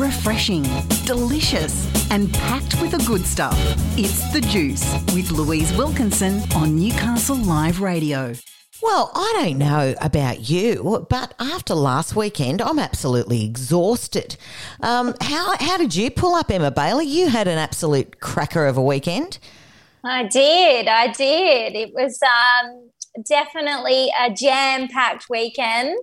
refreshing, delicious, and packed with the good stuff. It's The Juice with Louise Wilkinson on Newcastle Live Radio. Well, I don't know about you, but after last weekend, I'm absolutely exhausted. Um, how how did you pull up, Emma Bailie? You had an absolute cracker of a weekend. I did. I did. It was um, definitely a jam packed weekend.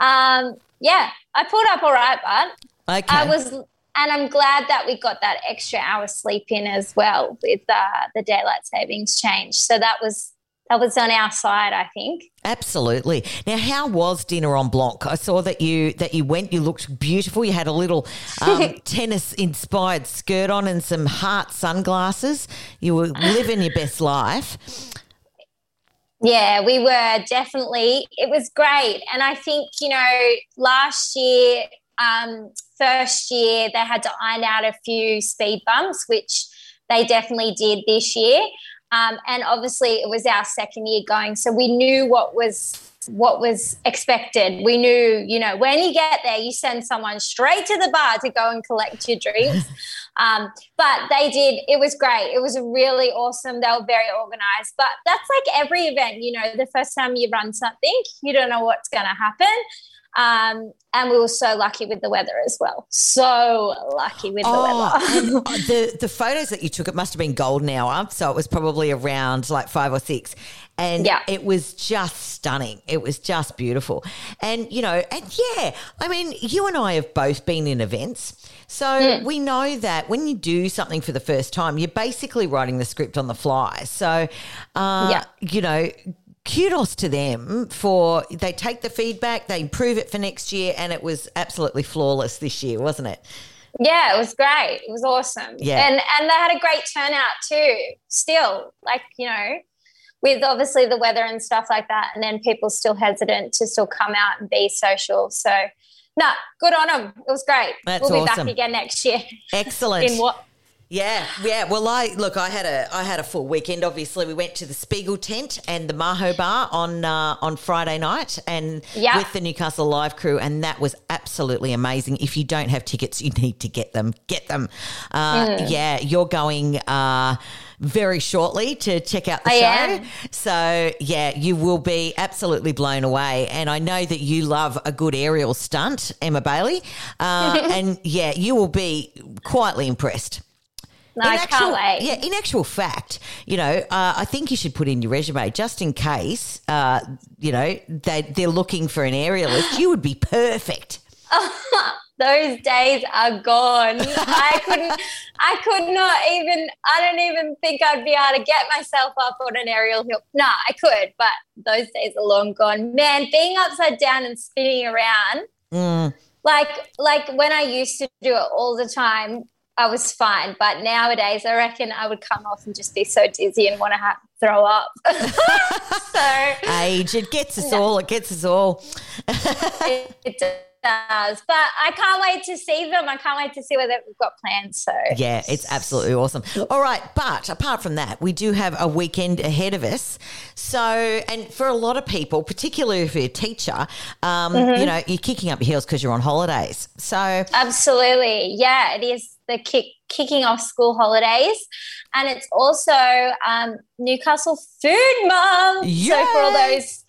Um, yeah, I pulled up all right, but Okay. I was, and I'm glad that we got that extra hour sleep in as well with uh, the daylight savings change. So that was that was on our side, I think. Absolutely. Now, how was Dîner en Blanc? I saw that you that you went. You looked beautiful. You had a little um, tennis inspired skirt on and some heart sunglasses. You were living your best life. Yeah, we were definitely. It was great, and I think you know last year, um, first year they had to iron out a few speed bumps, which they definitely did this year. Um, and obviously, it was our second year going, so we knew what was what was expected. We knew, you know, when you get there, you send someone straight to the bar to go and collect your drinks. Um, but they did. It was great. It was really awesome. They were very organized. But that's like every event, you know, the first time you run something, you don't know what's going to happen. Um, and we were so lucky with the weather as well. So lucky with the Oh, weather. the the photos that you took, it must have been golden hour, so it was probably around like five or six, and Yeah. it was just stunning. It was just beautiful, and you know, and yeah, I mean, you and I have both been in events. So we know that when you do something for the first time, you're basically writing the script on the fly. So, uh, Yeah. you know, kudos to them for they take the feedback, they improve it for next year, and it was absolutely flawless this year, wasn't it? Yeah, it was great. It was awesome. Yeah. And and they had a great turnout too. Still, like, you know, with obviously the weather and stuff like that, and then people still hesitant to still come out and be social. So no, good on them. It was great. That's we'll be awesome. back again next year. Excellent. In what Yeah, yeah. Well, I look. I had a I had a full weekend. Obviously, we went to the Spiegel tent and the Maho Bar on uh, on Friday night, and Yeah. with the Newcastle Live crew, and that was absolutely amazing. If you don't have tickets, you need to get them. Get them. Uh, Mm. Yeah, you're going. Uh, very shortly to check out the I show. am. So, yeah, you will be absolutely blown away. And I know that you love a good aerial stunt, Emma Bailie. Uh, and yeah, you will be quietly impressed. No, I actual, can't wait. Yeah, in actual fact, you know, uh, I think you should put in your resume just in case, uh, you know, they, they're looking for an aerialist. You would be perfect. Those days are gone. I couldn't I could not even I don't even think I'd be able to get myself up on an aerial hill. No, I could, but those days are long gone. Man, being upside down and spinning around, Mm. like like when I used to do it all the time, I was fine. But nowadays, I reckon I would come off and just be so dizzy and want to ha- throw up. so Age, it gets us all. It gets us all. it, it does. But I can't wait to see them. I can't wait to see what they've got planned. So Yeah, it's absolutely awesome. All right, but apart from that, we do have a weekend ahead of us. So, and for a lot of people, particularly if you're a teacher, um, Mm-hmm. you know, you're kicking up your heels because you're on holidays. So, Absolutely. Yeah, it is the kick, kicking off school holidays. And it's also um, Newcastle Food Month. So for all those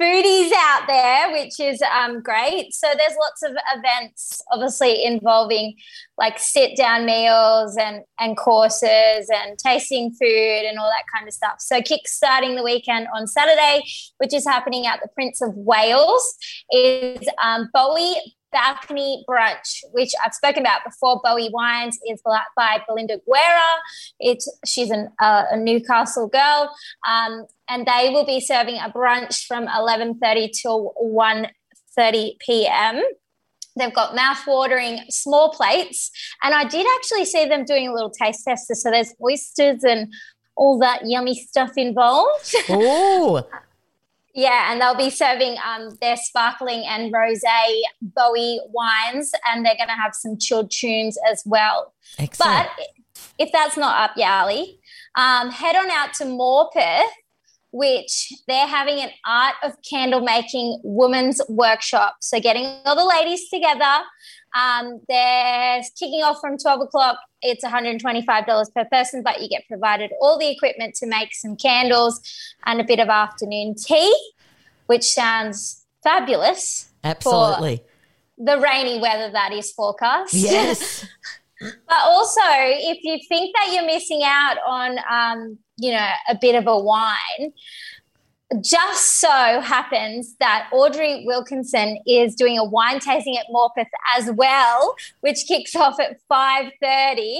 foodies out there, which is um, great. So there's lots of events, obviously involving like sit down meals and and courses and tasting food and all that kind of stuff. So kick-starting the weekend on Saturday, which is happening at the Prince of Wales, is um, Bowie balcony brunch, which I've spoken about before. Bowie Wines is by- Belinda Guerra. It's she's an, uh, a Newcastle girl, um, and they will be serving a brunch from eleven thirty till one thirty p.m. They've got mouth-watering small plates, and I did actually see them doing a little taste tester. So there's oysters and all that yummy stuff involved. oh, Yeah, and they'll be serving um, their sparkling and rosé Bowie wines, and they're going to have some chilled tunes as well. excellent. But if that's not up your alley, um, head on out to Morpeth, which they're having an art of candle making women's workshop. So getting all the ladies together. Um, they're kicking off from 12 o'clock. It's $125 per person, but you get provided all the equipment to make some candles and a bit of afternoon tea, which sounds fabulous. Absolutely. the rainy weather that is forecast. Yes. but also, if you think that you're missing out on, um, you know, a bit of a wine, just so happens that Audrey Wilkinson is doing a wine tasting at Morpeth as well, which kicks off at 5.30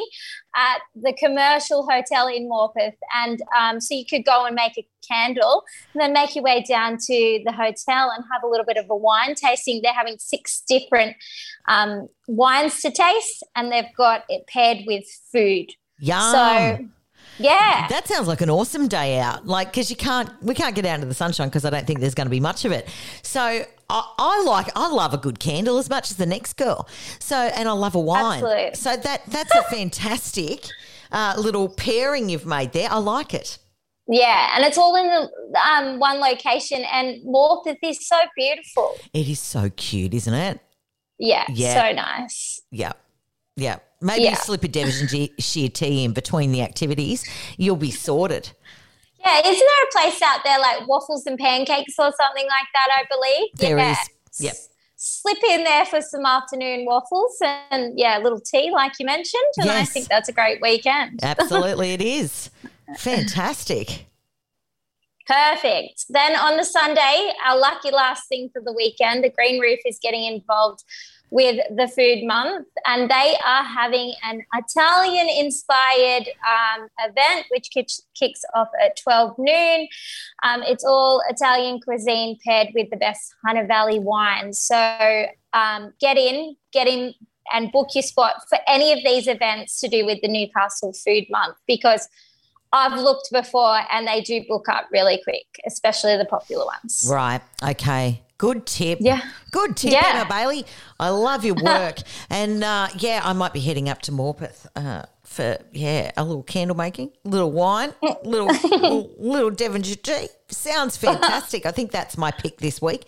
at the commercial hotel in Morpeth. And um, so you could go and make a candle and then make your way down to the hotel and have a little bit of a wine tasting. They're having six different um, wines to taste and they've got it paired with food. Yum. So yeah. That sounds like an awesome day out. Like, because you can't, we can't get out into the sunshine because I don't think there's going to be much of it. So I, I, like, I love a good candle as much as the next girl. So, and I love a wine. Absolutely. So that that's a fantastic uh, little pairing you've made there. I like it. Yeah, and it's all in the, um, one location, and Morpeth is so beautiful. It is so cute, isn't it? Yeah, Yeah. so nice. Yeah. Yeah. Maybe Yeah. slip a Devonshire tea in between the activities. You'll be sorted. Yeah, isn't there a place out there like waffles and pancakes or something like that? I believe There yeah. is. Yep. Slip in there for some afternoon waffles and yeah, a little tea like you mentioned, and I think that's a great weekend. Absolutely, it is. Fantastic. Perfect. Then on the Sunday, our lucky last thing for the weekend, the Green Roof is getting involved with the Food Month, and they are having an Italian inspired um, event which kicks, off at 12 noon. Um, it's all Italian cuisine paired with the best Hunter Valley wines. So um, get in, get in. And book your spot for any of these events to do with the Newcastle Food Month because I've looked before and they do book up really quick, especially the popular ones. Right. Okay. Good tip. Yeah. Good tip, Yeah. Emma Bailie. I love your work. and uh, yeah, I might be heading up to Morpeth uh, for, yeah, a little candle making, little wine, little, little, little Devonshire tea. Sounds fantastic. I think that's my pick this week.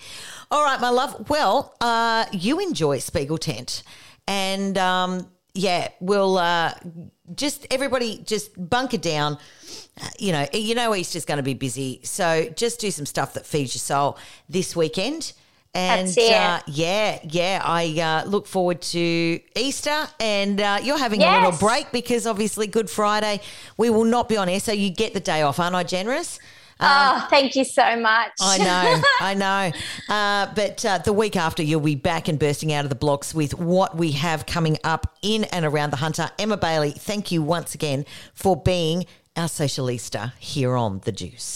All right, my love. Well, uh, you enjoy Spiegel Tent. And um, yeah, we'll uh, just everybody just bunker down. You know, you know Easter's going to be busy, so just do some stuff that feeds your soul this weekend. And That's it. uh, yeah, yeah, I uh, look forward to Easter, and uh, you're having a little break because obviously Good Friday we will not be on air, so you get the day off. Aren't I generous? Oh, thank you so much. I know, I know. Uh, but uh, the week after, you'll be back and bursting out of the blocks with what we have coming up in and around the Hunter. Emma Bailie, thank you once again for being our socialista here on The Juice.